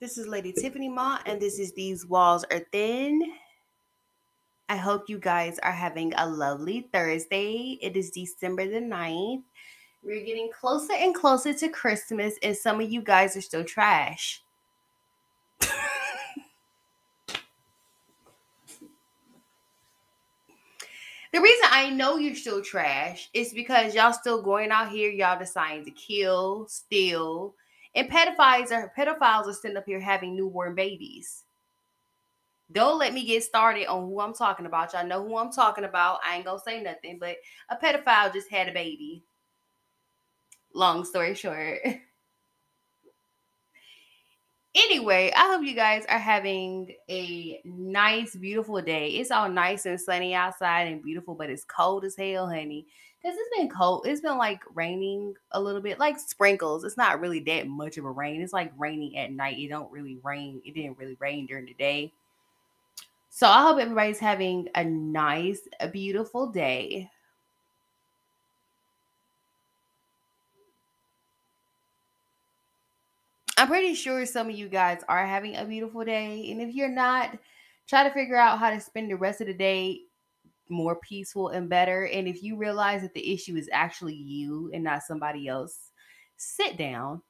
This is Lady Tiffany Ma, and this is These Walls Are Thin. I hope you guys are having a lovely Thursday. It is December the 9th. We're getting closer and closer to Christmas, and some of you guys are still trash. The reason I know you're still trash is because y'all still going out here, y'all deciding to kill, steal, and pedophiles are pedophiles are sitting up here having newborn babies. Don't let me get started on who I'm talking about. Y'all know who I'm talking about. I ain't gonna say nothing, but a pedophile just had a baby. Long story short. Anyway, I hope you guys are having a nice, beautiful day. It's all nice and sunny outside and beautiful, but it's cold as hell, honey. Because it's been cold. It's been like raining a little bit, like sprinkles. It's not really that much of a rain. It's like raining at night. It don't really rain. It didn't really rain during the day. So I hope everybody's having a nice, a beautiful day. I'm pretty sure some of you guys are having a beautiful day. And if you're not, try to figure out how to spend the rest of the day more peaceful and better. And if you realize that the issue is actually you and not somebody else, sit down.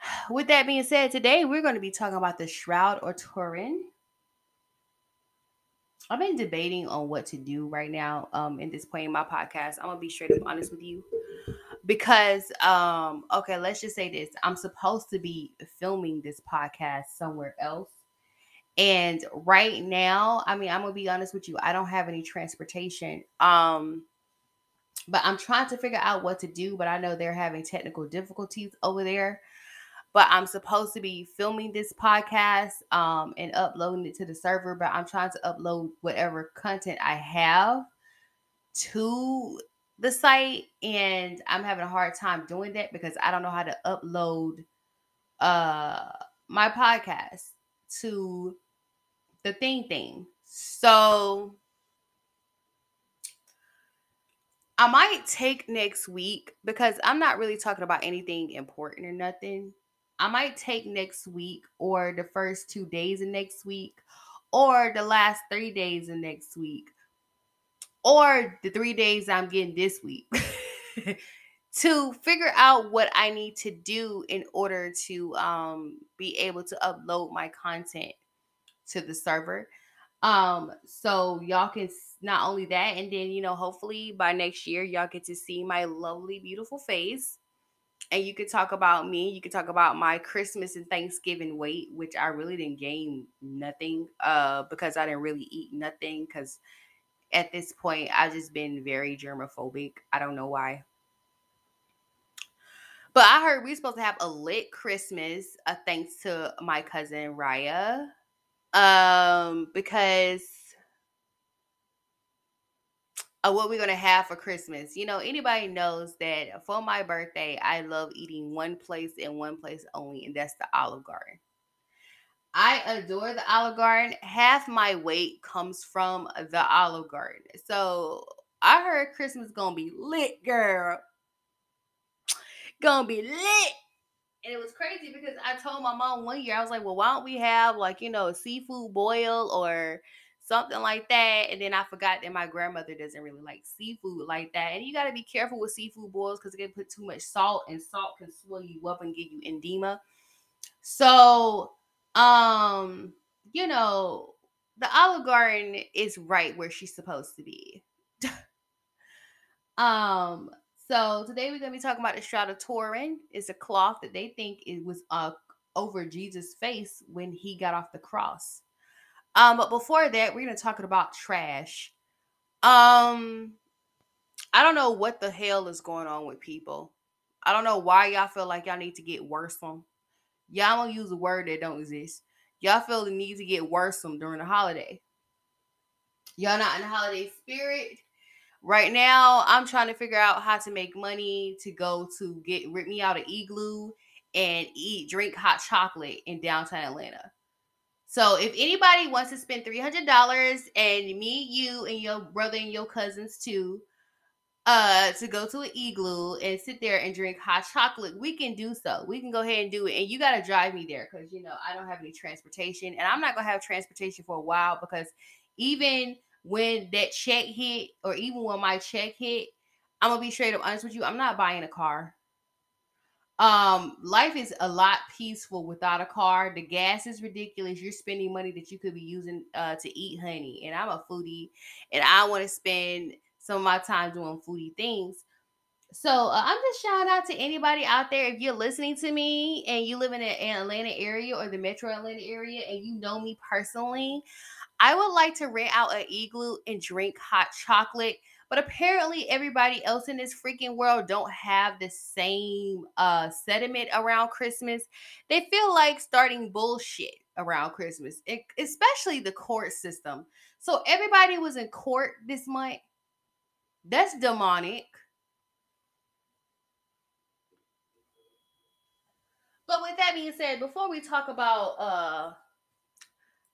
With that being said, today we're going to be talking about the Shroud or Turin. I've been debating on what to do right now um, in this point in my podcast. I'm going to be straight up honest with you because um okay let's just say this i'm supposed to be filming this podcast somewhere else and right now i mean i'm gonna be honest with you i don't have any transportation um but i'm trying to figure out what to do but i know they're having technical difficulties over there. But i'm supposed to be filming this podcast um and uploading it to the server but i'm trying to upload whatever content i have to the site and I'm having a hard time doing that because I don't know how to upload uh my podcast to the thing thing. So I might take next week because I'm not really talking about anything important or nothing. I might take next week or the first two days of next week or the last three days of next week or the three days I'm getting this week to figure out what I need to do in order to um, be able to upload my content to the server. Um, so y'all can not only that, and then you know, hopefully by next year, y'all get to see my lovely, beautiful face. And you could talk about me. You could talk about my Christmas and Thanksgiving weight, which I really didn't gain nothing uh because I didn't really eat nothing because at this point, I've just been very germophobic. I don't know why. But I heard we're supposed to have a lit Christmas, uh, thanks to my cousin Raya. Um, because of what we're gonna have for Christmas. You know, anybody knows that for my birthday, I love eating one place and one place only, and that's the Olive Garden. I adore the Olive Garden. Half my weight comes from the Olive Garden. So I heard Christmas gonna be lit, girl. Gonna be lit. And it was crazy because I told my mom one year, I was like, well, why don't we have like, you know, seafood boil or something like that. And then I forgot that my grandmother doesn't really like seafood like that. And you got to be careful with seafood boils because it can put too much salt, and salt can swell you up and give you edema. So um, you know, the Olive Garden is right where she's supposed to be. um, so today we're gonna be talking about the Shroud of Turin. It's a cloth that they think it was uh over Jesus' face when he got off the cross. Um, but before that, we're gonna talk about trash. Um, I don't know what the hell is going on with people. I don't know why y'all feel like y'all need to get worse on Y'all gonna use a word that don't exist. Y'all feel the need to get worse from during the holiday. Y'all not in the holiday spirit. Right now, I'm trying to figure out how to make money to go to get rip me out of igloo and eat drink hot chocolate in downtown Atlanta. So if anybody wants to spend three hundred dollars and me, you, and your brother and your cousins too, uh to go to an igloo and sit there and drink hot chocolate, we can do so. We can go ahead and do it. And you gotta drive me there because you know I don't have any transportation and I'm not gonna have transportation for a while because even when that check hit, or even when my check hit, I'm gonna be straight up honest with you, I'm not buying a car. Um, life is a lot peaceful without a car. The gas is ridiculous. You're spending money that you could be using uh to eat honey. And I'm a foodie and I want to spend some of my time doing foodie things. So uh, I'm just shout out to anybody out there. If you're listening to me and you live in the Atlanta area or the Metro Atlanta area and you know me personally, I would like to rent out an igloo and drink hot chocolate. But apparently everybody else in this freaking world don't have the same uh sentiment around Christmas. They feel like starting bullshit around Christmas, especially the court system. So everybody was in court this month. That's demonic. But with that being said, before we talk about uh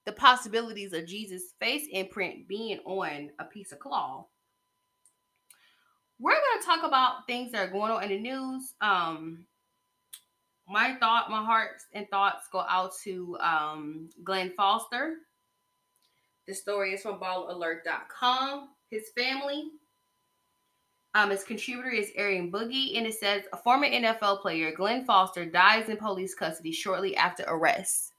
the possibilities of Jesus' face imprint being on a piece of cloth, we're going to talk about things that are going on in the news. Um, my thought, my hearts and thoughts go out to um, Glenn Foster. The story is from ballalert.com. His family. Um, his contributor is Aaron Boogie, and it says a former NFL player, Glenn Foster, dies in police custody shortly after arrest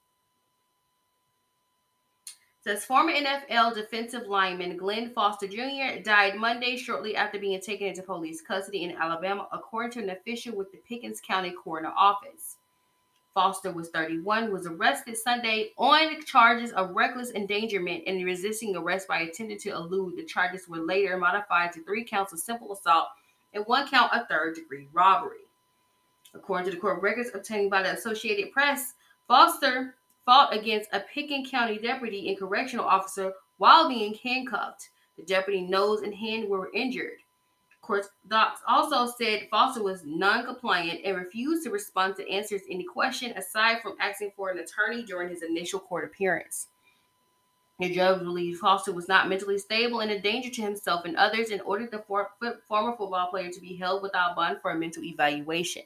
says former NFL defensive lineman Glenn Foster Jr. died Monday shortly after being taken into police custody in Alabama, according to an official with the Pickens County Coroner Office. Foster was 31, was arrested Sunday on charges of reckless endangerment and resisting arrest by attempting to elude. The charges were later modified to three counts of simple assault and one count of third degree robbery. According to the court records obtained by the Associated Press, Foster fought against a Pickens County deputy and correctional officer while being handcuffed. The deputy nose and hand were injured. Court docs also said Foster was non-compliant and refused to respond to answers any question aside from asking for an attorney during his initial court appearance. The judge believed Foster was not mentally stable and a danger to himself and others and ordered the for- former football player to be held without bond for a mental evaluation.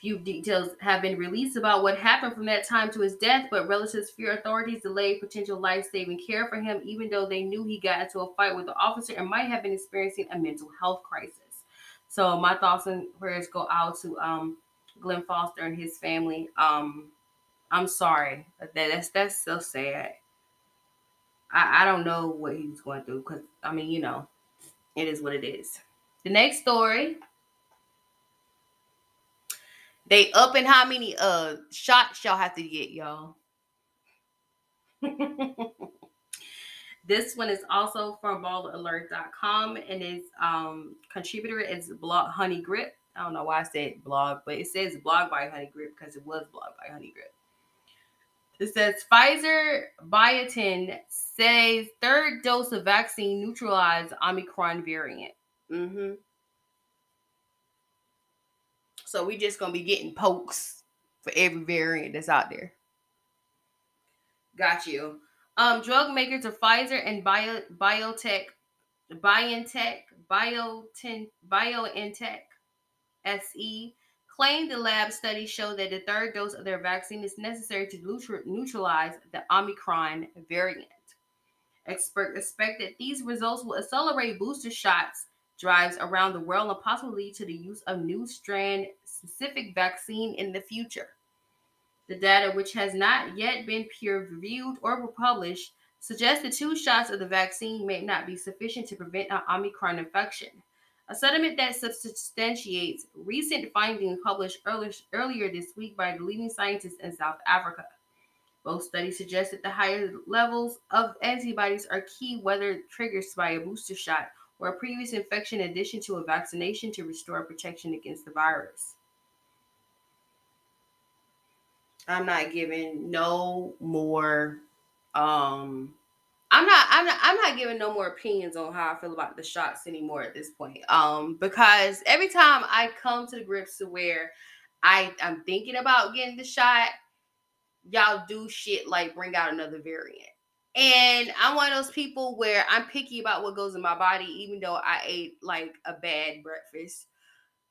Few details have been released about what happened from that time to his death, but relatives fear authorities delayed potential life saving care for him, even though they knew he got into a fight with the officer and might have been experiencing a mental health crisis. So, my thoughts and prayers go out to um, Glenn Foster and his family. Um, I'm sorry. That, that's that's so sad. I, I don't know what he was going through because I mean, you know, it is what it is. The next story they up in how many uh shots y'all have to get, y'all. this one is also from ballalert.com and its um contributor is blog honey grip. I don't know why I said blog, but it says blog by honey grip because it was blog by honey grip. It says Pfizer Biontech says third dose of vaccine neutralized Omicron variant. Mm-hmm. So we just gonna be getting pokes for every variant that's out there. Got you. Um, drug makers of Pfizer and Bio Biotech, BioNTech, Biotin, BioNTech, SE claim the lab studies show that the third dose of their vaccine is necessary to neutralize the Omicron variant. Experts expect that these results will accelerate booster shots drives around the world and possibly lead to the use of new strand specific vaccine in the future. The data, which has not yet been peer reviewed or published, suggests the two shots of the vaccine may not be sufficient to prevent an Omicron infection. A settlement that substantiates recent findings published earlier, earlier this week by the leading scientists in South Africa. Both studies suggest that the higher levels of antibodies are key whether triggered by a booster shot or a previous infection in addition to a vaccination to restore protection against the virus. I'm not giving no more um I'm not I'm not I'm not giving no more opinions on how I feel about the shots anymore at this point. Um because every time I come to the grips to where I I'm thinking about getting the shot, y'all do shit like bring out another variant. And I'm one of those people where I'm picky about what goes in my body, even though I ate like a bad breakfast.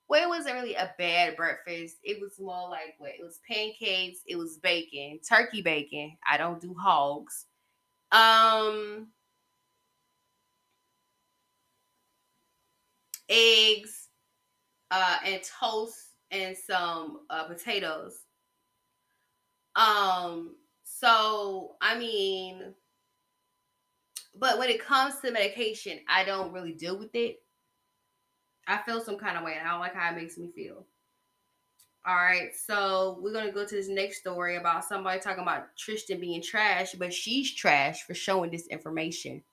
Well, it wasn't really a bad breakfast. It was more like what? It was pancakes. It was bacon, turkey bacon. I don't do hogs. Um, eggs, uh, and toast and some uh, potatoes. Um, so I mean, but when it comes to medication, I don't really deal with it. I feel some kind of way, and I don't like how it makes me feel. All right, so we're gonna go to this next story about somebody talking about Tristan being trash, but she's trash for showing this information.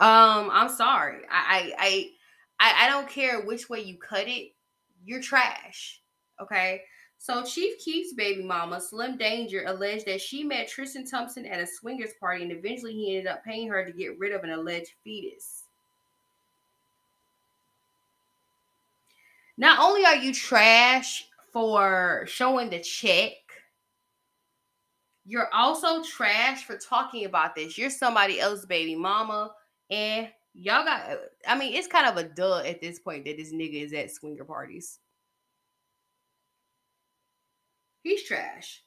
Um, I'm sorry. I I I I don't care which way you cut it, you're trash. Okay. So Chief Keef's baby mama, Slim Danger, alleged that she met Tristan Thompson at a swingers party and eventually he ended up paying her to get rid of an alleged fetus. Not only are you trash for showing the check, you're also trash for talking about this. You're somebody else's baby mama, and y'all got. I mean, it's kind of a duh at this point that this nigga is at swinger parties. He's trash.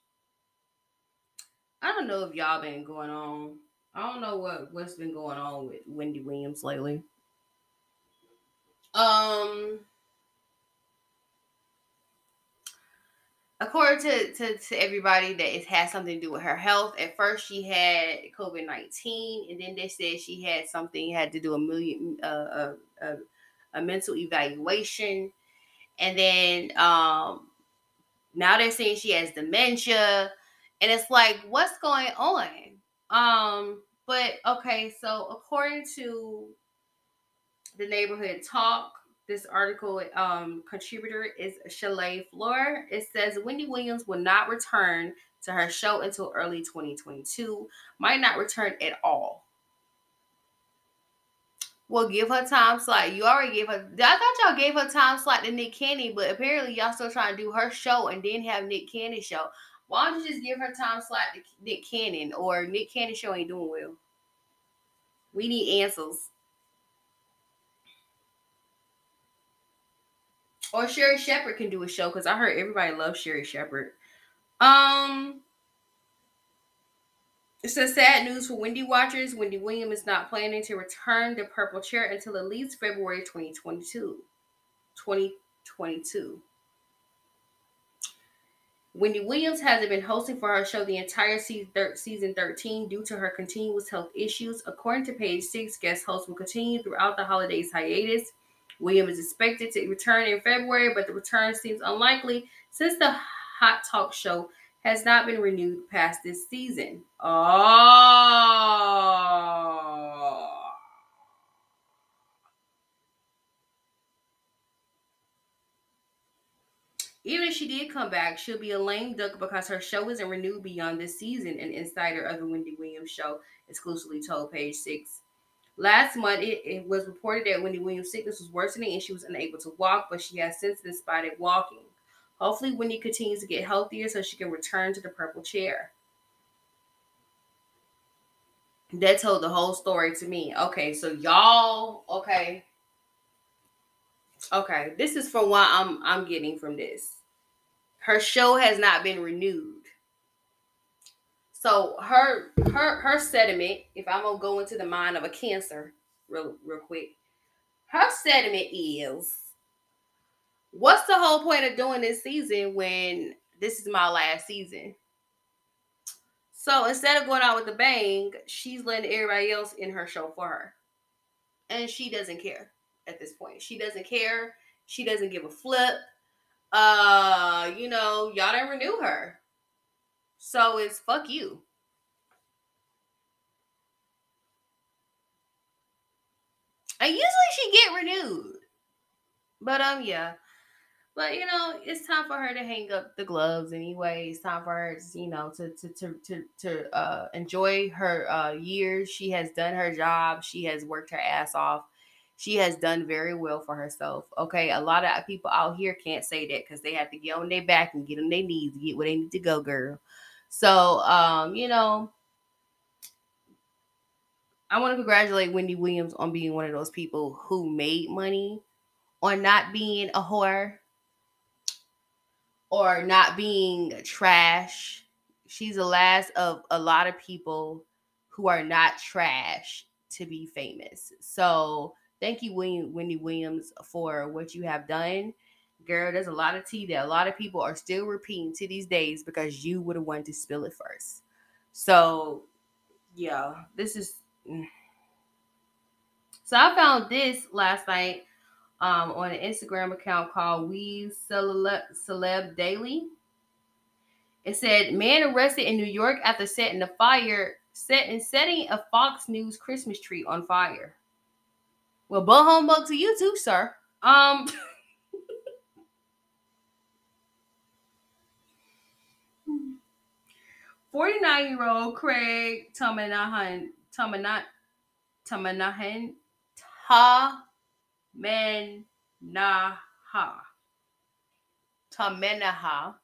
I don't know if y'all been going on. I don't know what what's been going on with Wendy Williams lately. Um according to, to, to everybody that it has something to do with her health at first she had covid-19 and then they said she had something had to do a million uh, a, a, a mental evaluation. And then um now they're saying she has dementia and it's like what's going on? Um but okay so according to the neighborhood talk this article um, contributor is Shalay Floor. It says Wendy Williams will not return to her show until early 2022. Might not return at all. Well, give her time slot. You already gave her. I thought y'all gave her time slot to Nick Cannon, but apparently y'all still trying to do her show and then have Nick Cannon show. Why don't you just give her time slot to Nick Cannon or Nick Cannon show ain't doing well? We need answers. Or Sherri Shepherd can do a show because I heard everybody loves Sherri Shepherd. Um, it says sad news for Wendy watchers. Wendy Williams is not planning to return the purple chair until at least February 2022. 2022. Wendy Williams hasn't been hosting for her show the entire season 13 due to her continuous health issues. According to page 6, guest hosts will continue throughout the holidays hiatus. William is expected to return in February, but the return seems unlikely since the Hot Talk show has not been renewed past this season. Oh. Even if she did come back, she'll be a lame duck because her show isn't renewed beyond this season, an insider of the Wendy Williams show exclusively told Page Six. Last month, it, it, was reported that Wendy Williams' sickness was worsening and she was unable to walk, but she has since been spotted walking. Hopefully, Wendy continues to get healthier so she can return to the purple chair. That told the whole story to me. Okay, so y'all, okay. Okay, this is for what I'm I'm getting from this. Her show has not been renewed. So her her her sediment, if I'm gonna go into the mind of a cancer real real quick, her sediment is what's the whole point of doing this season when this is my last season? So instead of going out with a bang, she's letting everybody else in her show for her. And she doesn't care at this point. She doesn't care. She doesn't give a flip. Uh, you know, y'all didn't renew her. So it's fuck you. And usually she get renewed. But um yeah. But you know, it's time for her to hang up the gloves anyway. It's time for her, to, you know, to to to to, to uh, enjoy her uh, years. She has done her job. She has worked her ass off. She has done very well for herself. Okay, a lot of people out here can't say that because they have to get on their back and get on their knees to get where they need to go, girl. So, um, you know, I want to congratulate Wendy Williams on being one of those people who made money on not being a whore or not being trash. She's the last of a lot of people who are not trash to be famous. So thank you, Wendy Williams, for what you have done. Girl, there's a lot of tea that a lot of people are still repeating to these days because you would have wanted to spill it first. So, yeah, this is. Mm. So I found this last night um, on an Instagram account called We Celeb, Celeb Daily. It said, "Man arrested in New York after setting a fire, set and setting a Fox News Christmas tree on fire." Well, bull humbug to you too, sir. Um. 49 year old Craig Tamanahan, Tamanat, Tamanahan, Tamenaha, Tamenaha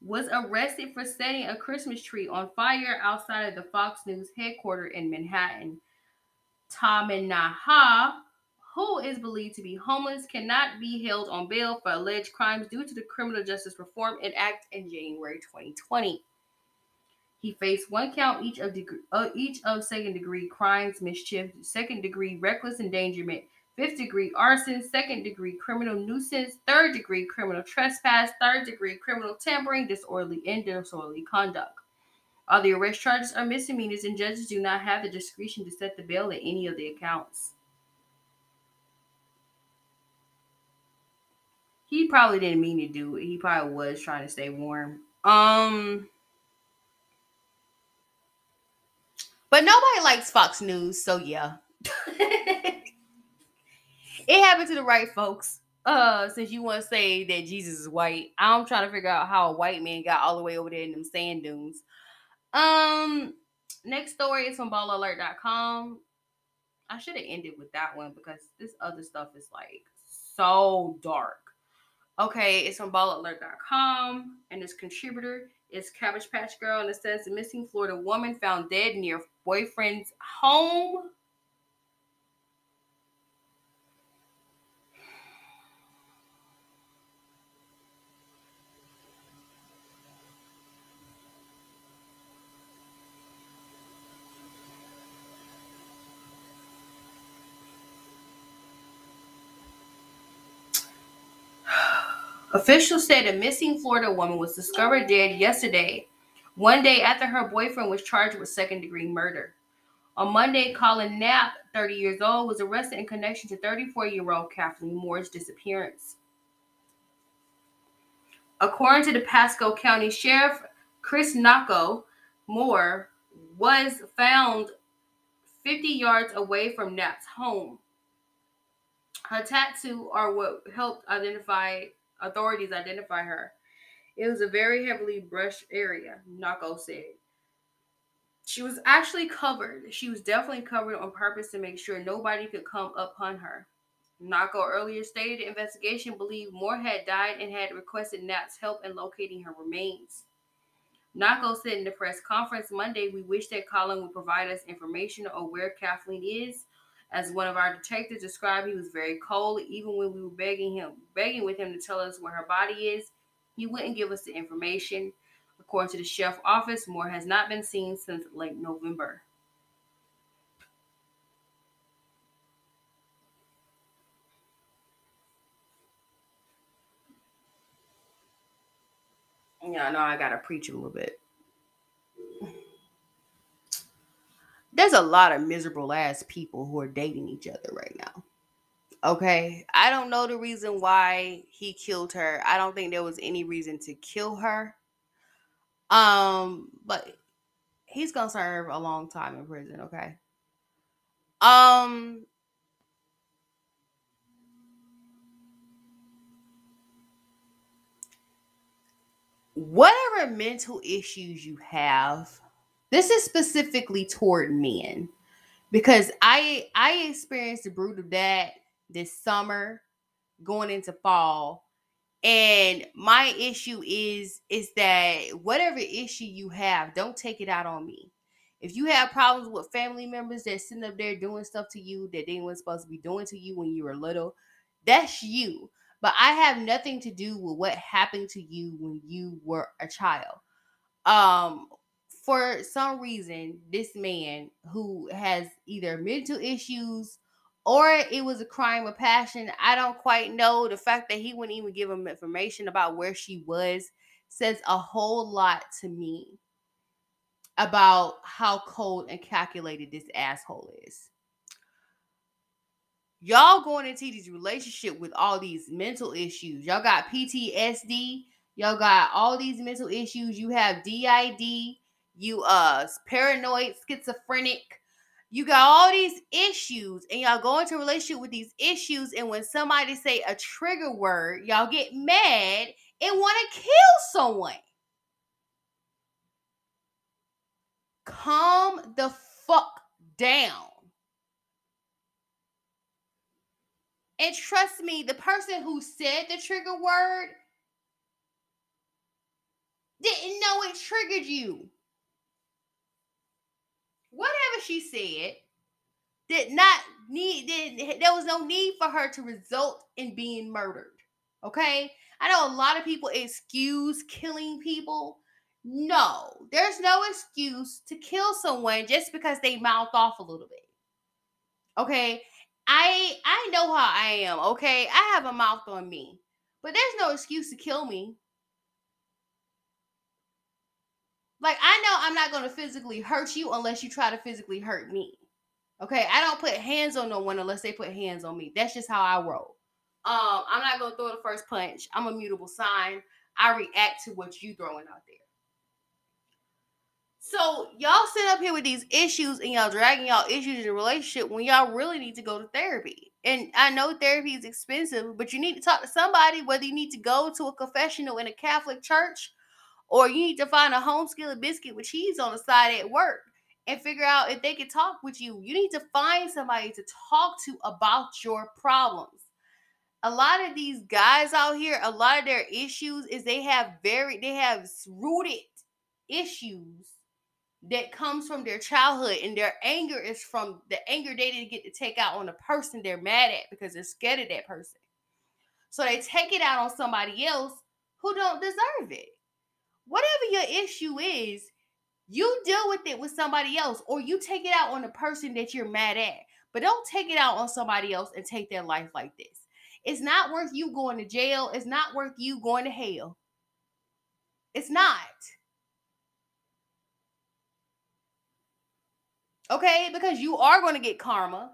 was arrested for setting a Christmas tree on fire outside of the Fox News headquarters in Manhattan. Tamenaha, who is believed to be homeless, cannot be held on bail for alleged crimes due to the Criminal Justice Reform Act in January 2020. He faced one count each of degree, uh, each of second degree crimes, mischief, second degree reckless endangerment, fifth degree arson, second degree criminal nuisance, third degree criminal trespass, third degree criminal tampering, disorderly and disorderly conduct. All the arrest charges are misdemeanors, and judges do not have the discretion to set the bail in any of the accounts. He probably didn't mean to do it. He probably was trying to stay warm. Um, But nobody likes Fox News, so yeah. it happened to the right folks. Uh, since you want to say that Jesus is white, I'm trying to figure out how a white man got all the way over there in them sand dunes. Um, next story is from ballalert.com. I should have ended with that one because this other stuff is like so dark. Okay, it's from ballalert.com, and this contributor is Cabbage Patch Girl, and it says the missing Florida woman found dead near boyfriend's home. Officials said a missing Florida woman was discovered dead yesterday one day after her boyfriend was charged with second degree murder. On Monday, Colin Knapp, 30 years old, was arrested in connection to 34 year old Kathleen Moore's disappearance. According to the Pasco County Sheriff, Chris Nocco, Moore was found 50 yards away from Knapp's home. Her tattoo are what helped identify authorities identify her. It was a very heavily brushed area, Nocco said. She was actually covered. She was definitely covered on purpose to make sure nobody could come upon her. Nocco earlier stated the investigation believed Moore had died and had requested Knapp's help in locating her remains. Nocco said in the press conference Monday, We wish that Colin would provide us information on where Kathleen is. As one of our detectives described, he was very cold, even when we were begging him, begging with him to tell us where her body is. He wouldn't give us the information. According to the sheriff's office, Moore has not been seen since late November. Yeah, I know I gotta preach a little bit. There's a lot of miserable ass people who are dating each other right now. Okay. I don't know the reason why he killed her. I don't think there was any reason to kill her. Um, but he's gonna serve a long time in prison, okay? Um whatever mental issues you have, this is specifically toward men because I I experienced the brutal of that this summer going into fall and my issue is is that whatever issue you have don't take it out on me If you have problems with family members that sitting up there doing stuff to you that they weren't supposed to be doing to you when you were little, that's you. But I have nothing to do with what happened to you when you were a child. Um, for some reason, this man who has either mental issues or it was a crime of passion, I don't quite know. The fact that he wouldn't even give him information about where she was says a whole lot to me about how cold and calculated this asshole is. Y'all going into these relationship with all these mental issues. Y'all got PTSD. Y'all got all these mental issues. You have DID. You uh paranoid, schizophrenic. You got all these issues, and y'all go into relationship with these issues. And when somebody say a trigger word, y'all get mad and want to kill someone. Calm the fuck down. And trust me, the person who said the trigger word didn't know it triggered you. Whatever she said did not need did there was no need for her to result in being murdered. Okay? I know a lot of people excuse killing people no, there's no excuse to kill someone just because they mouth off a little bit. Okay? I I know how I am, okay? I have a mouth on me. But there's no excuse to kill me. Like I know I'm not going to physically hurt you unless you try to physically hurt me. Okay? I don't put hands on no one unless they put hands on me. That's just how I roll. Um, I'm not gonna throw the first punch. I'm a mutable sign. I react to what you throwing out there. So y'all sit up here with these issues and y'all dragging y'all issues in a relationship when y'all really need to go to therapy. And I know therapy is expensive, but you need to talk to somebody, whether you need to go to a confessional in a Catholic church or you need to find a home skillet biscuit with cheese on the side at work and figure out if they can talk with you. You need to find somebody to talk to about your problems. A lot of these guys out here, a lot of their issues is they have very they have rooted issues that comes from their childhood and their anger is from the anger they didn't get to take out on the person they're mad at because they're scared of that person. So they take it out on somebody else who don't deserve it. Whatever your issue is, you deal with it with somebody else or you take it out on the person that you're mad at. But don't take it out on somebody else and take their life like this. It's not worth you going to jail. It's not worth you going to hell. It's not. Okay, because you are going to get karma.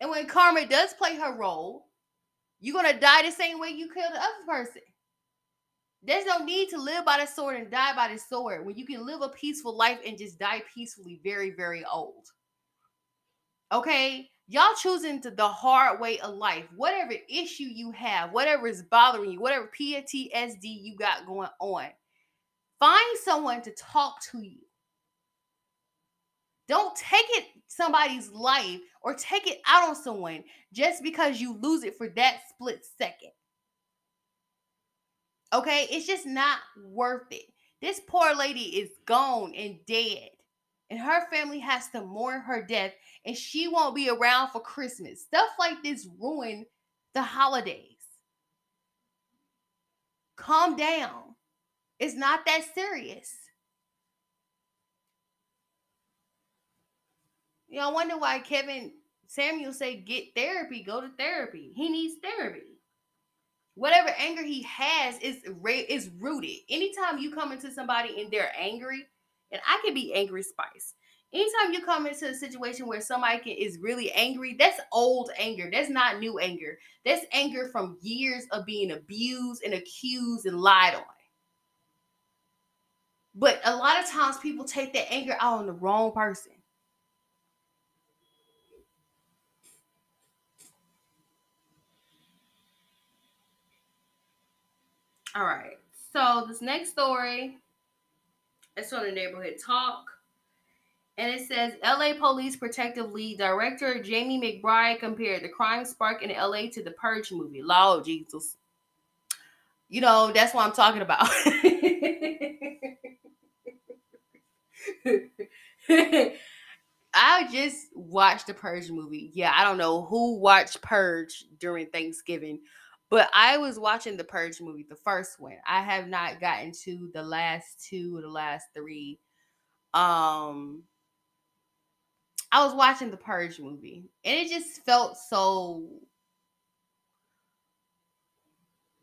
And when karma does play her role, you're going to die the same way you killed the other person. There's no need to live by the sword and die by the sword when you can live a peaceful life and just die peacefully, very, very old. Okay? Y'all choosing to the hard way of life. Whatever issue you have, whatever is bothering you, whatever PTSD you got going on, find someone to talk to you. Don't take it somebody's life or take it out on someone just because you lose it for that split second. Okay, it's just not worth it. This poor lady is gone and dead, and her family has to mourn her death, and she won't be around for Christmas. Stuff like this ruin the holidays. Calm down. It's not that serious. I wonder why Kevin Samuel say get therapy, go to therapy. He needs therapy. Whatever anger he has is is rooted. Anytime you come into somebody and they're angry, and I can be angry spice. Anytime you come into a situation where somebody can, is really angry, that's old anger. That's not new anger. That's anger from years of being abused and accused and lied on. But a lot of times people take that anger out on the wrong person. All right. So this next story is from the neighborhood talk. And it says LA Police Protective League Director Jamie McBride compared the crime spark in LA to the Purge movie. Lord Jesus. You know, that's what I'm talking about. I just watched the Purge movie. Yeah, I don't know who watched Purge during Thanksgiving, but I was watching the Purge movie, the first one. I have not gotten to the last two the last three. Um I was watching the Purge movie and it just felt so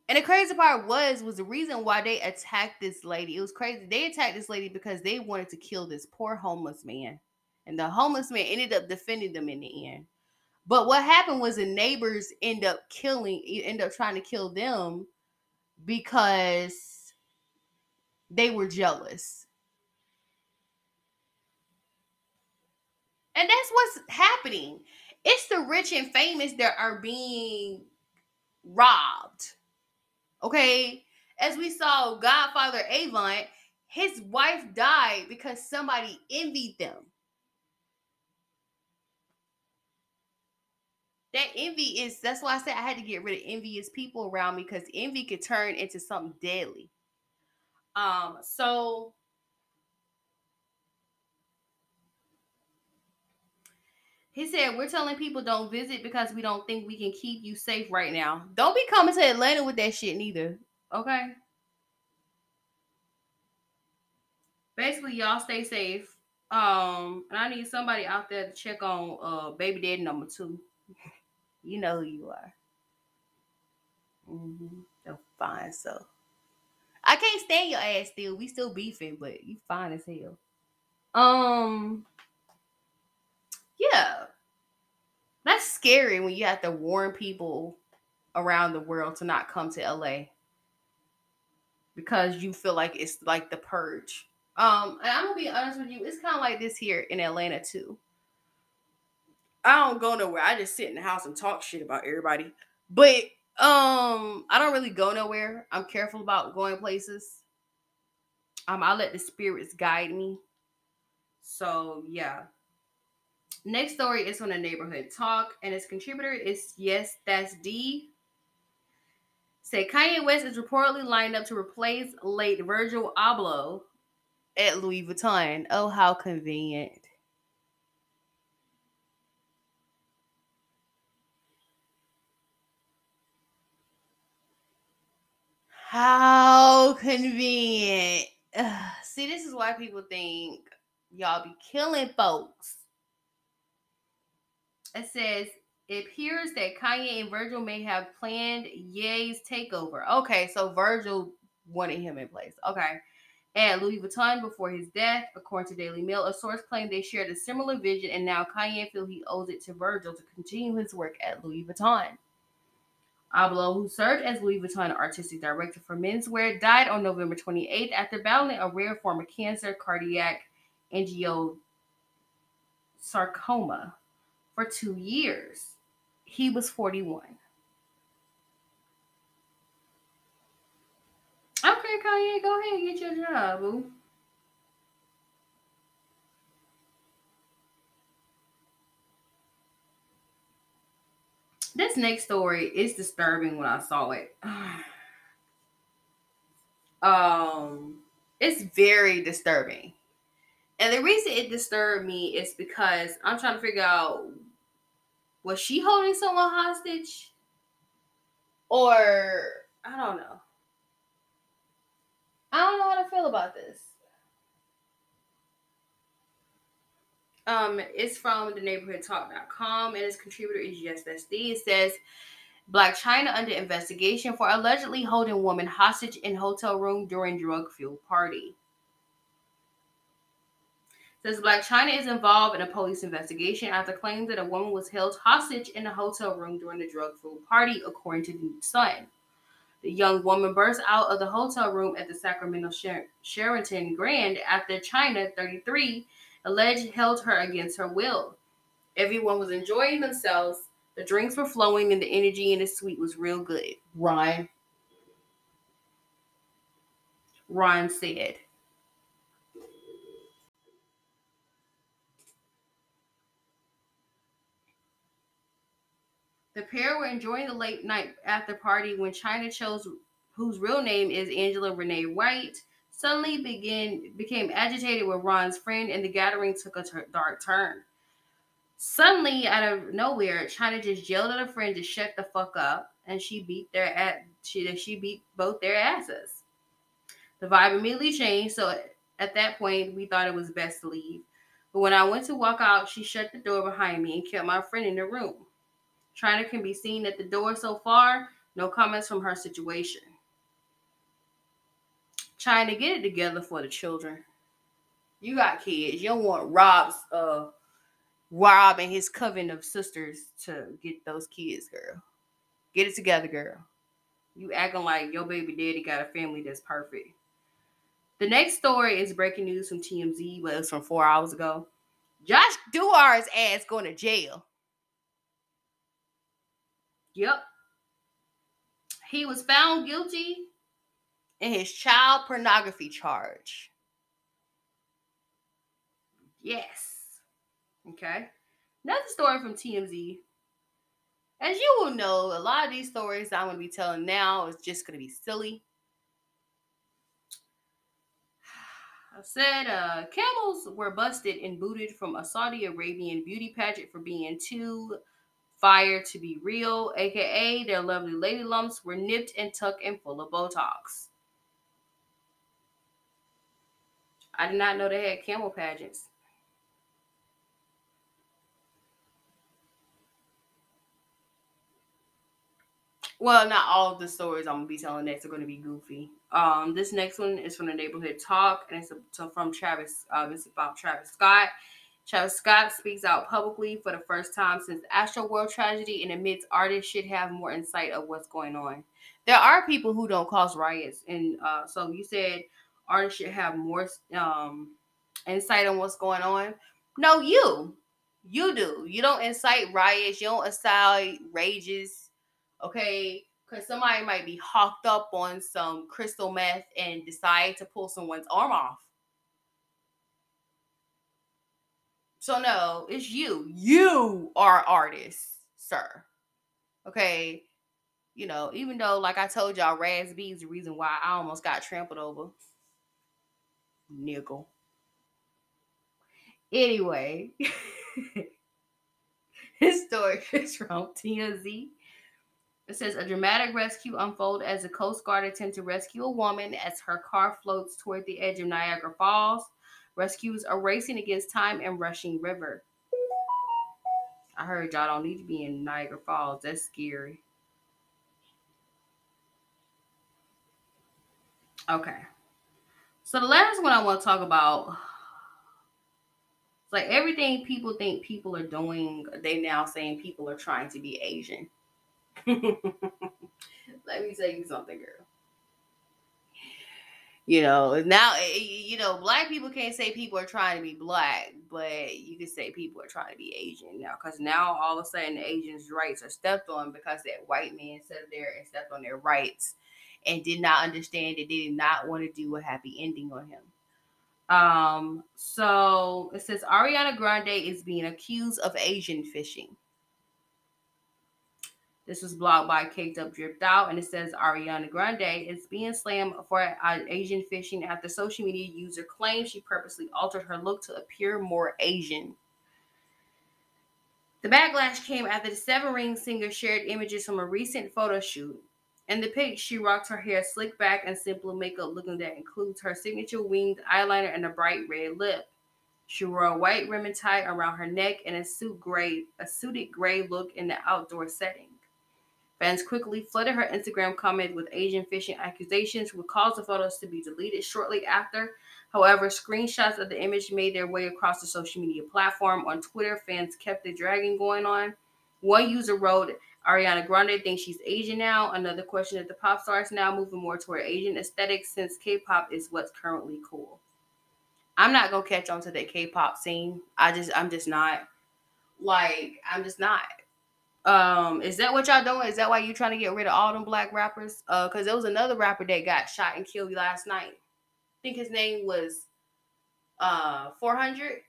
and the crazy part was was the reason why they attacked this lady. It was crazy. They attacked this lady because they wanted to kill this poor homeless man. And the homeless man ended up defending them in the end. But what happened was the neighbors end up killing, end up trying to kill them because they were jealous. And that's what's happening. It's the rich and famous that are being robbed. Okay? As we saw Godfather Avant, his wife died because somebody envied them. That envy is that's why I said I had to get rid of envious people around me because envy could turn into something deadly. Um, so he said, We're telling people don't visit because we don't think we can keep you safe right now. Don't be coming to Atlanta with that shit neither. Okay. Basically, y'all stay safe. Um, and I need somebody out there to check on uh baby daddy number two. You know who you are. Mm-hmm. So fine, so I can't stand your ass still. We still beefing, but you fine as hell. Um, yeah, that's scary when you have to warn people around the world to not come to LA because you feel like it's like the purge. Um, and I'm gonna be honest with you, it's kind of like this here in Atlanta too. I don't go nowhere. I just sit in the house and talk shit about everybody. But um, I don't really go nowhere. I'm careful about going places. Um, I let the spirits guide me. So yeah. Next story is from the neighborhood talk, and its contributor is yes, that's D. Say Kanye West is reportedly lined up to replace late Virgil Abloh at Louis Vuitton. Oh, how convenient. How convenient. Ugh. See, this is why people think y'all be killing folks. It says it appears that Kanye and Virgil may have planned Ye's takeover. Okay, so Virgil wanted him in place. Okay. And Louis Vuitton before his death, according to Daily Mail, a source claimed they shared a similar vision, and now Kanye feels he owes it to Virgil to continue his work at Louis Vuitton. Abloh, who served as Louis Vuitton artistic director for menswear, died on November 28th after battling a rare form of cancer, cardiac angiosarcoma, for two years. He was 41. Okay, Kanye, go ahead and get your job, boo. This next story is disturbing when I saw it. um, it's very disturbing. And the reason it disturbed me is because I'm trying to figure out was she holding someone hostage? Or I don't know. I don't know how to feel about this. Um, it's from the and its contributor is Yes. It says Blac Chyna under investigation for allegedly holding woman hostage in hotel room during drug fueled party. Says Blac Chyna is involved in a police investigation after claims that a woman was held hostage in a hotel room during the drug fueled party, according to the Sun. The young woman burst out of the hotel room at the Sacramento Sher- Sheraton Grand after Chyna, 33, alleged held her against her will. Everyone was enjoying themselves. The drinks were flowing and the energy in the suite was real good. Ryan. Ryan said. The pair were enjoying the late night after party when Chyna chose, whose real name is Angela Renee White, suddenly began became agitated with Ron's friend, and the gathering took a ter- dark turn. Suddenly, out of nowhere, Chyna just yelled at a friend to shut the fuck up, and she beat their at she she beat both their asses. The vibe immediately changed, so at that point, we thought it was best to leave. But when I went to walk out, she shut the door behind me and kept my friend in the room. Chyna can be seen at the door so far. No comments from her situation. Trying to get it together for the children. You got kids. You don't want Rob's uh Rob and his coven of sisters to get those kids, girl. Get it together, girl. You acting like your baby daddy got a family that's perfect. The next story is breaking news from TMZ, but it's from four hours ago. Josh Duggar's ass going to jail. Yep. He was found guilty in his child pornography charge. Yes. Okay. Another story from TMZ. As you will know, a lot of these stories I'm going to be telling now is just going to be silly. I said uh, camels were busted and booted from a Saudi Arabian beauty pageant for being too fire to be real, aka their lovely lady lumps were nipped and tucked and full of Botox. I did not know they had camel pageants. Well, not all of the stories I'm gonna be telling next are gonna be goofy. Um, this next one is from the neighborhood talk, and it's a, from Travis. Uh, it's about Travis Scott. Travis Scott speaks out publicly for the first time since Astroworld tragedy and admits artists should have more insight of what's going on. There are people who don't cause riots, and uh, so you said artists should have more um, insight on what's going on. No, you, you do. You don't incite riots. You don't incite rages okay? Because somebody might be hawked up on some crystal meth and decide to pull someone's arm off. So no, it's you. You are artists, sir. Okay. You know, even though, like I told y'all, Raz B is the reason why I almost got trampled over. Nickel. Anyway, this story is from TMZ. It says a dramatic rescue unfold as the Coast Guard attempt to rescue a woman as her car floats toward the edge of Niagara Falls. Rescues are racing against time and rushing river. I heard y'all don't need to be in Niagara Falls. That's scary. Okay. So the last one I want to talk about it's like everything people think people are doing, they now saying people are trying to be Asian. Let me tell you something, girl. You know, now, eh, eh, you know, black people can't say people are trying to be black, but you can say people are trying to be Asian now. Because now all of a sudden Asians' rights are stepped on because that white man sat there and stepped on their rights and did not understand that they did not want to do a happy ending on him. Um, so it says Ariana Grande is being accused of Asian fishing. This was blogged by Caked Up Dripped Out, and it says Ariana Grande is being slammed for Asian fishing after social media user claims she purposely altered her look to appear more Asian. The backlash came after the Seven Ring singer shared images from a recent photo shoot. In the pic, she rocks her hair slicked back and simple makeup looking that includes her signature winged eyeliner and a bright red lip. She wore a white ribbon tie around her neck and a suit gray, a suited gray look in the outdoor setting. Fans quickly flooded her Instagram comment with Asian fishing accusations, which caused the photos to be deleted shortly after. However, screenshots of the image made their way across the social media platform. On Twitter, fans kept the dragging going on. One user wrote, Ariana Grande thinks she's Asian now. Another question if the pop star is now moving more toward Asian aesthetics since K-pop is what's currently cool. I'm not gonna catch on to the K-pop scene. I just I'm just not like I'm just not. Um, is that what y'all doing? Is that why you trying to get rid of all them black rappers? Uh, because there was another rapper that got shot and killed last night. I think his name was uh 400.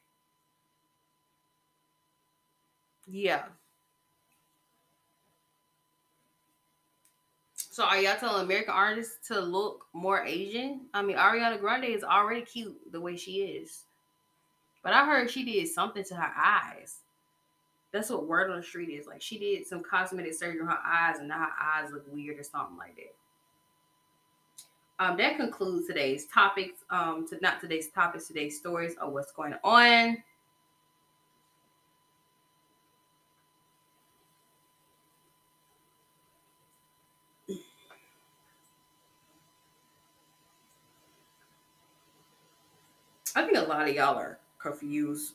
Yeah. So are y'all telling American artists to look more Asian? I mean, Ariana Grande is already cute the way she is. But I heard she did something to her eyes. That's what word on the street is. Like she did some cosmetic surgery on her eyes, and now her eyes look weird or something like that. Um, that concludes today's topics. Um, to not today's topics, today's stories of what's going on. I think a lot of y'all are confused.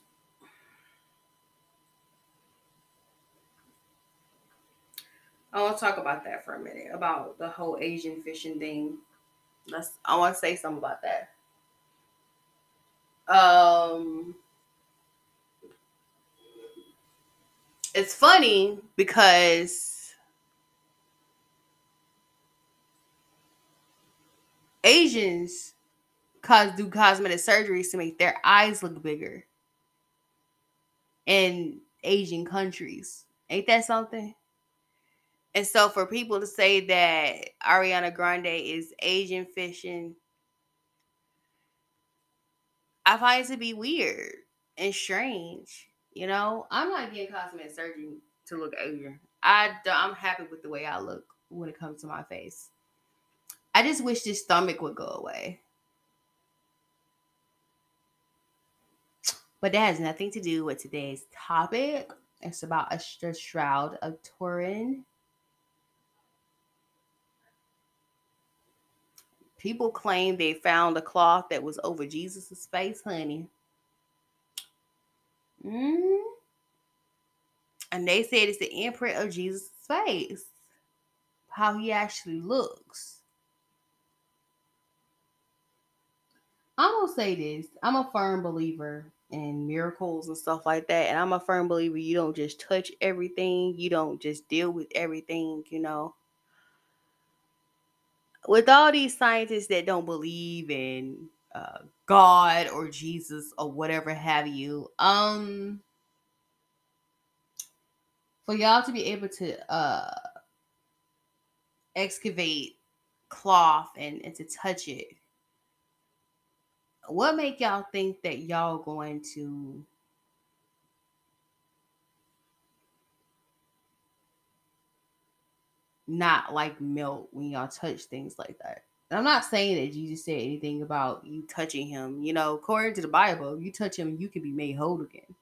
I want to talk about that for a minute about the whole Asian fishing thing. Let's. I want to say something about that. Um, it's funny because Asians cause do cosmetic surgeries to make their eyes look bigger in Asian countries. Ain't that something? And so for people to say that Ariana Grande is Asian fishing, I find it to be weird and strange. You know, I'm not getting cosmetic surgery to look Asian. I I'm happy with the way I look when it comes to my face. I just wish this stomach would go away. But that has nothing to do with today's topic. It's about a shroud of Turin. People claim they found a cloth that was over Jesus' face, honey. Mm. And they said it's the imprint of Jesus' face, how he actually looks. I'm gonna say this. I'm a firm believer in miracles and stuff like that. And I'm a firm believer you don't just touch everything, you don't just deal with everything, you know with all these scientists that don't believe in uh, God or Jesus or whatever have you, um, for y'all to be able to uh excavate cloth and, and to touch it, what make y'all think that y'all going to not like melt when y'all touch things like that. And I'm not saying that Jesus said anything about you touching him. You know, according to the Bible, you touch him, you can be made whole again.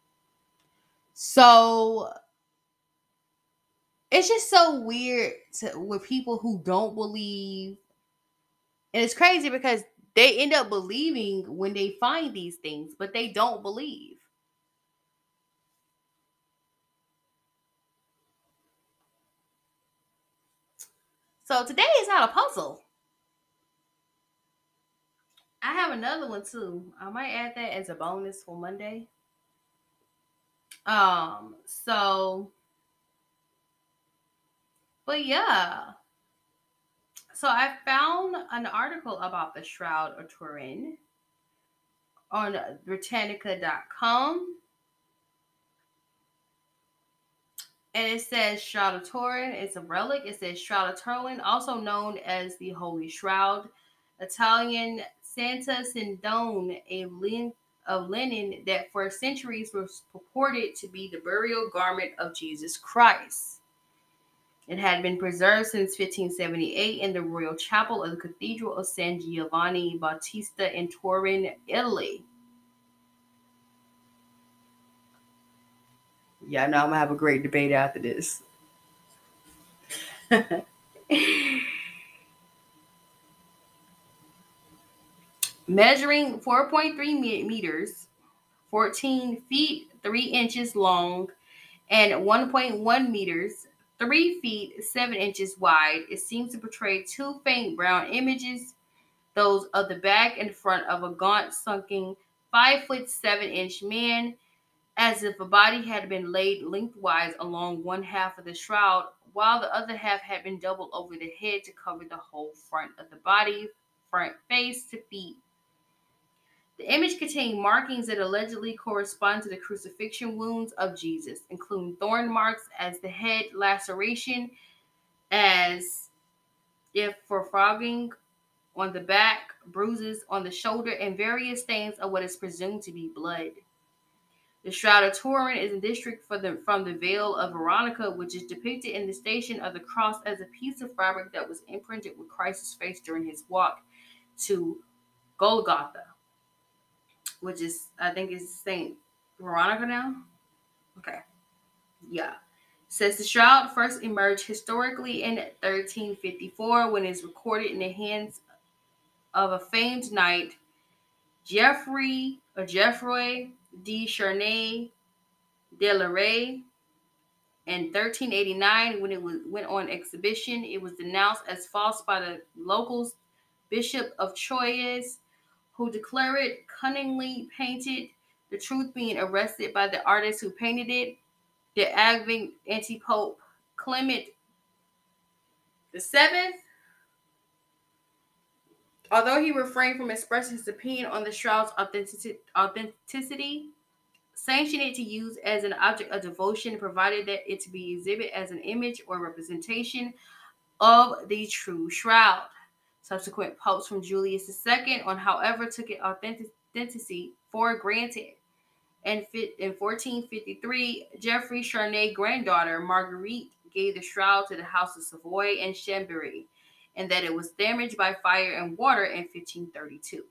So it's just so weird to, with people who don't believe. And it's crazy because they end up believing when they find these things, but they don't believe. So today is not a puzzle. I have another one too. I might add that as a bonus for Monday. Um, so but yeah. So I found an article about the Shroud of Turin on Britannica.com. and it says Shroud of Turin. It's a relic. It says Shroud of Turin, also known as the Holy Shroud. Italian Santa Sindone, a length of linen that for centuries was purported to be the burial garment of Jesus Christ. It had been preserved since 1578 in the Royal Chapel of the Cathedral of San Giovanni Battista in Turin, Italy. Yeah, I know I'm gonna have a great debate after this. Measuring 4.3 meters, 14 feet 3 inches long, and 1.1 meters, 3 feet 7 inches wide, it seems to portray two faint brown images, those of the back and front of a gaunt, sunken, 5 foot 7 inch man as if a body had been laid lengthwise along one half of the shroud, while the other half had been doubled over the head to cover the whole front of the body, front face to feet. The image contained markings that allegedly correspond to the crucifixion wounds of Jesus, including thorn marks as the head laceration, as if for frogging on the back, bruises on the shoulder, and various stains of what is presumed to be blood. The Shroud of Turin is a district the, from the Veil of Veronica, which is depicted in the Station of the Cross as a piece of fabric that was imprinted with Christ's face during his walk to Golgotha, which is, I think, is Saint Veronica now. Okay, yeah. Says the shroud first emerged historically in 1354 when it's recorded in the hands of a famed knight, Geoffrey or Geoffroy de Charnay de la Rey. In 1389, when it was, went on exhibition, it was denounced as false by the locals, Bishop of Troyes, who declared it cunningly painted, the truth being arrested by the artist who painted it, the Agving anti-pope Clement the seventh Although he refrained from expressing his opinion on the shroud's authenticity, sanctioned it to use as an object of devotion, provided that it to be exhibited as an image or representation of the true shroud. Subsequent popes from Julius II on, however, took it authenticity for granted. And in 1453, Geoffrey Charnay granddaughter Marguerite gave the shroud to the House of Savoy and Chambéry and that it was damaged by fire and water in 1532.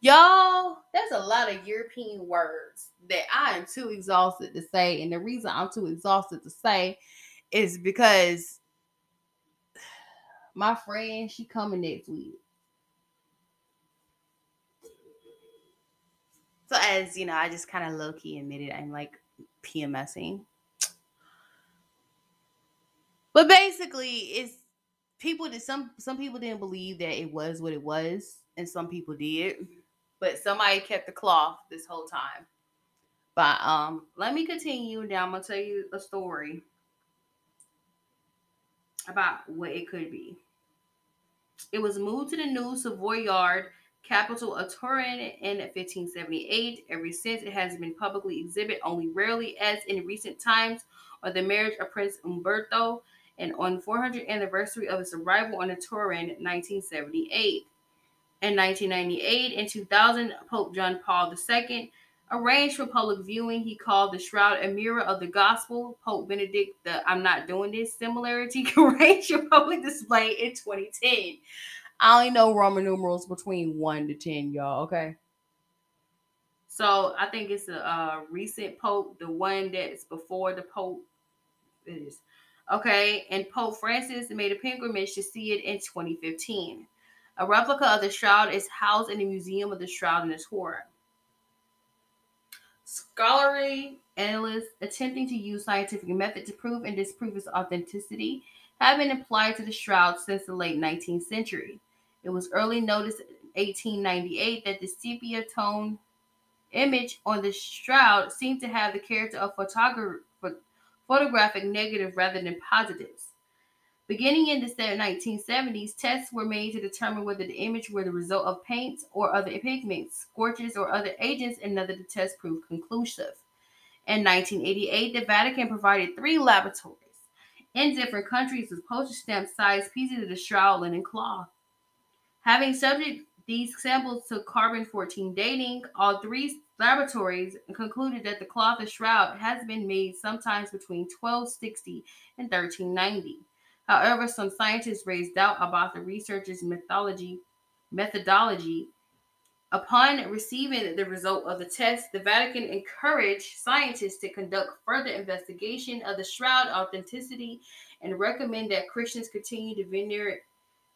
Y'all, there's a lot of European words that I am too exhausted to say. And the reason I'm too exhausted to say is because my friend, she coming next week. So as you know, I just kind of low key admitted I'm like PMSing. But basically, it's people did some some people didn't believe that it was what it was, and some people did. But somebody kept the cloth this whole time. But um, let me continue. Now I'm gonna tell you a story about what it could be. It was moved to the new Savoyard, capital of Turin, in 1578. Ever since, it has been publicly exhibited only rarely, as in recent times, or the marriage of Prince Umberto and on the 400th anniversary of its arrival on the tour in 1978. In 1998 and 2000, Pope John Paul II arranged for public viewing. He called the shroud a mirror of the gospel. Pope Benedict, the I'm not doing this similarity, arranged for public display in 2010. I only know Roman numerals between 1 to 10, y'all, okay? So I think it's a, a recent pope, the one that's before the pope. It is Okay, and Pope Francis made a pilgrimage to see it in 2015. A replica of the shroud is housed in the Museum of the Shroud and its. Scholarly analysts attempting to use scientific method to prove and disprove its authenticity have been applied to the shroud since the late 19th century. It was early noticed in 1898 that the sepia tone image on the shroud seemed to have the character of photographic negative rather than positives. Beginning in the 1970s, tests were made to determine whether the image were the result of paints or other pigments, scorches, or other agents, and none the tests proved conclusive. In 1988, the Vatican provided three laboratories in different countries with postage stamp sized pieces of the shroud linen cloth. Having subject these samples to carbon 14 dating, all three Laboratories concluded that the cloth of shroud has been made sometimes between 1260 and 1390. However, some scientists raised doubt about the researchers' methodology. methodology. Upon receiving the result of the test, the Vatican encouraged scientists to conduct further investigation of the shroud authenticity and recommend that Christians continue to venerate,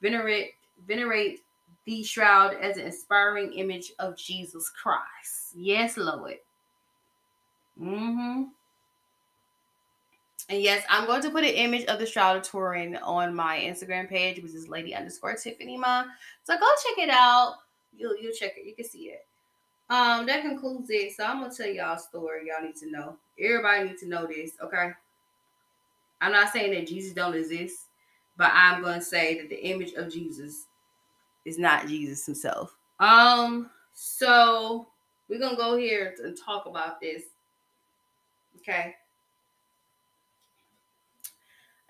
venerate, venerate the shroud as an inspiring image of Jesus Christ. Yes, Lord. Mm-hmm. And yes, I'm going to put an image of the Shroud of Turin on my Instagram page, which is lady underscore Tiffany Ma. So go check it out. You'll you'll check it. You can see it. Um, that concludes it. So I'm gonna tell y'all a story y'all need to know. Everybody needs to know this, okay? I'm not saying that Jesus don't exist, but I'm gonna say that the image of Jesus is not Jesus himself. Um, so we're gonna go here and talk about this. Okay.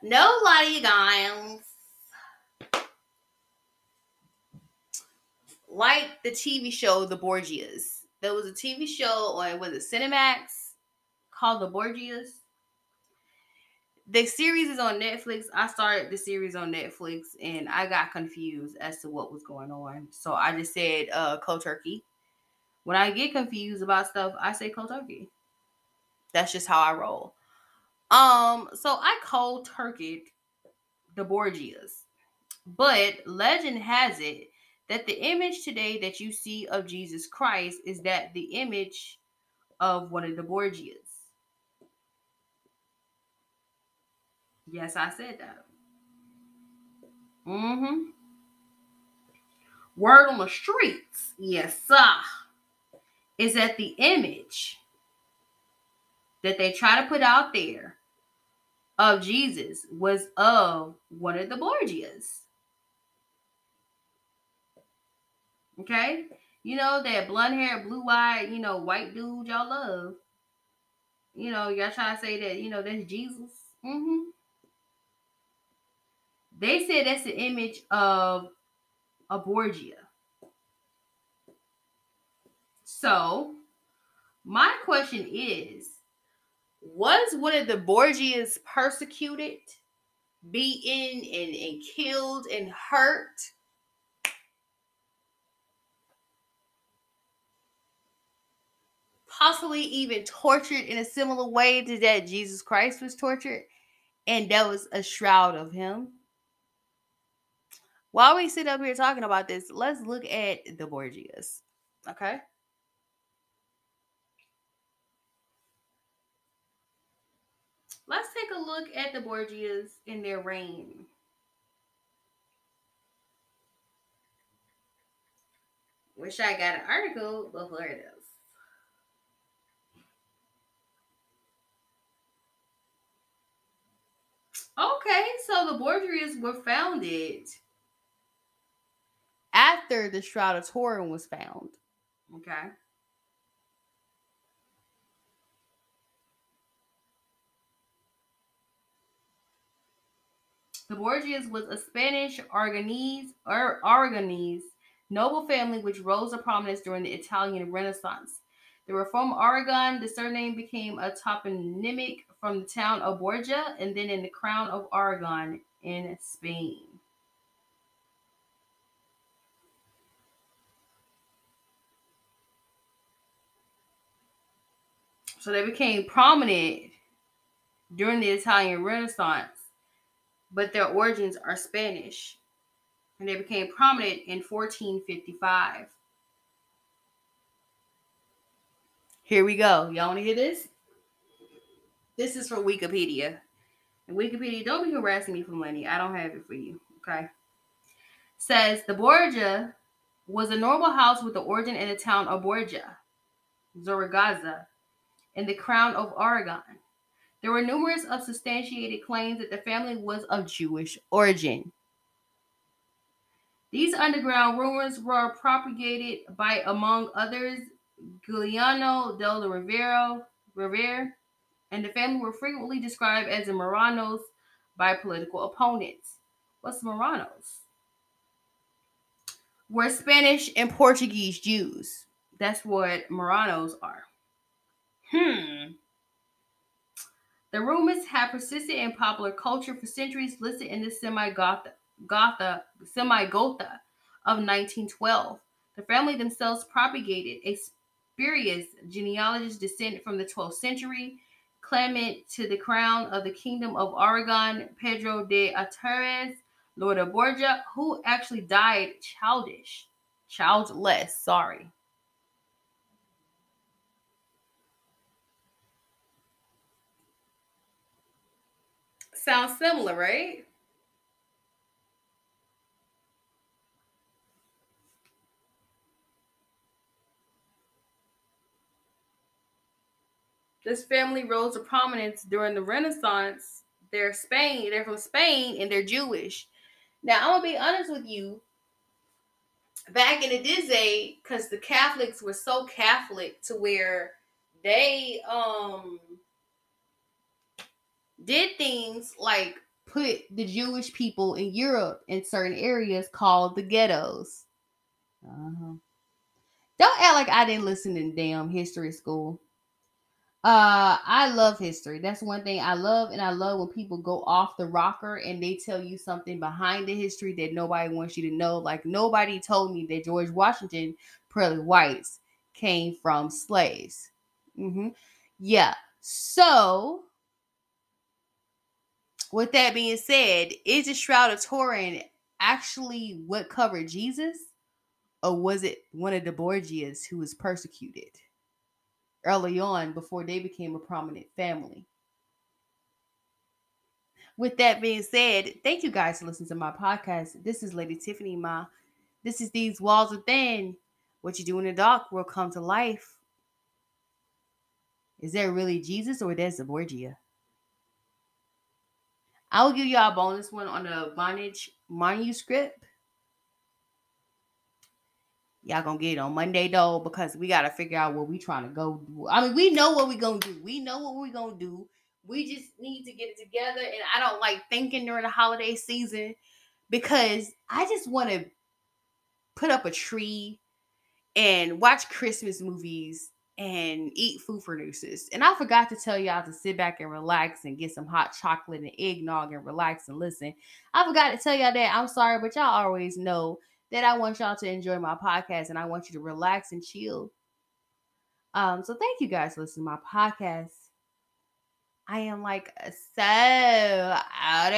No lie, you guys. like the TV show The Borgias. There was a TV show on was it Cinemax called The Borgias. The series is on Netflix. I started the series on Netflix and I got confused as to what was going on. So I just said uh cold turkey. When I get confused about stuff, I say cold turkey. That's just how I roll. Um, so I cold turkeyed the Borgias. But legend has it that the image today that you see of Jesus Christ is that the image of one of the Borgias. Yes, I said that. Mm-hmm. Word on the streets, yes, sir, is that the image that they try to put out there of Jesus was of one of the Borgias. Okay? You know, that blonde hair, blue eyed, you know, white dude y'all love. You know, y'all try to say that, you know, that's Jesus. Mm-hmm. They said that's the image of a Borgia. So, my question is was one of the Borgias persecuted, beaten, and, and killed and hurt? Possibly even tortured in a similar way to that Jesus Christ was tortured, and that was a shroud of him. While we sit up here talking about this, let's look at the Borgias. Okay. Let's take a look at the Borgias in their reign. Wish I got an article before this. Okay, so the Borgias were founded after the Shroud of Turin was found. Okay. The Borgias was a Spanish Aragonese or er, Aragonese noble family which rose to prominence during the Italian Renaissance. They were from Aragon. The surname became a toponymic from the town of Borgia and then in the crown of Aragon in Spain. So they became prominent during the Italian Renaissance but their origins are Spanish, and they became prominent in 1455. Here we go. Y'all want to hear this? This is from Wikipedia. And Wikipedia, don't be harassing me for money. I don't have it for you. Okay. Says the Borgia was a noble house with the origin in the town of Borgia, Zaragoza, in the crown of Aragon. There were numerous substantiated claims that the family was of Jewish origin. These underground rumors were propagated by, among others, Giuliano del Rivero, Rivere, and the family were frequently described as the Marranos by political opponents. What's Marranos? Were Spanish and Portuguese Jews. That's what Marranos are. Hmm. The rumors have persisted in popular culture for centuries, listed in the semi-Gotha, Gotha, semi-Gotha of 1912. The family themselves propagated a spurious genealogical descent from the 12th century, Clement to the crown of the Kingdom of Aragon, Pedro de Atares, Lord of Borgia, who actually died childish, childless, sorry. Sounds similar, right? This family rose to prominence during the Renaissance. They're Spain, they're from Spain, and they're Jewish. Now, I'm gonna be honest with you. Back in the day, because the Catholics were so Catholic to where they um did things like put the Jewish people in Europe in certain areas called the ghettos. Uh-huh. Don't act like I didn't listen in damn history school. Uh, I love history. That's one thing I love, and I love when people go off the rocker and they tell you something behind the history that nobody wants you to know. Like nobody told me that George Washington pearly whites came from slaves. Mm-hmm. Yeah. So, with that being said, is the Shroud of Turin actually what covered Jesus, or was it one of the Borgias who was persecuted? early on before they became a prominent family. With that being said, thank you guys for listening to my podcast. This is Lady Tiffany Ma. This is These Walls Within. What you do in the dark will come to life. Is there really Jesus or there's a Borgia? I will give y'all a bonus one on the Voynich manuscript y'all gonna get it on Monday though, because we gotta figure out what we trying to go do. I mean, we know what we gonna do. We know what we gonna do. We just need to get it together. And I don't like thinking during the holiday season because I just want to put up a tree and watch Christmas movies and eat food for nooses. And I forgot to tell y'all to sit back and relax and get some hot chocolate and eggnog and relax and listen. I forgot to tell y'all that. I'm sorry, but y'all always know that I want y'all to enjoy my podcast and I want you to relax and chill. Um, so thank you guys for listening to my podcast. I am like so out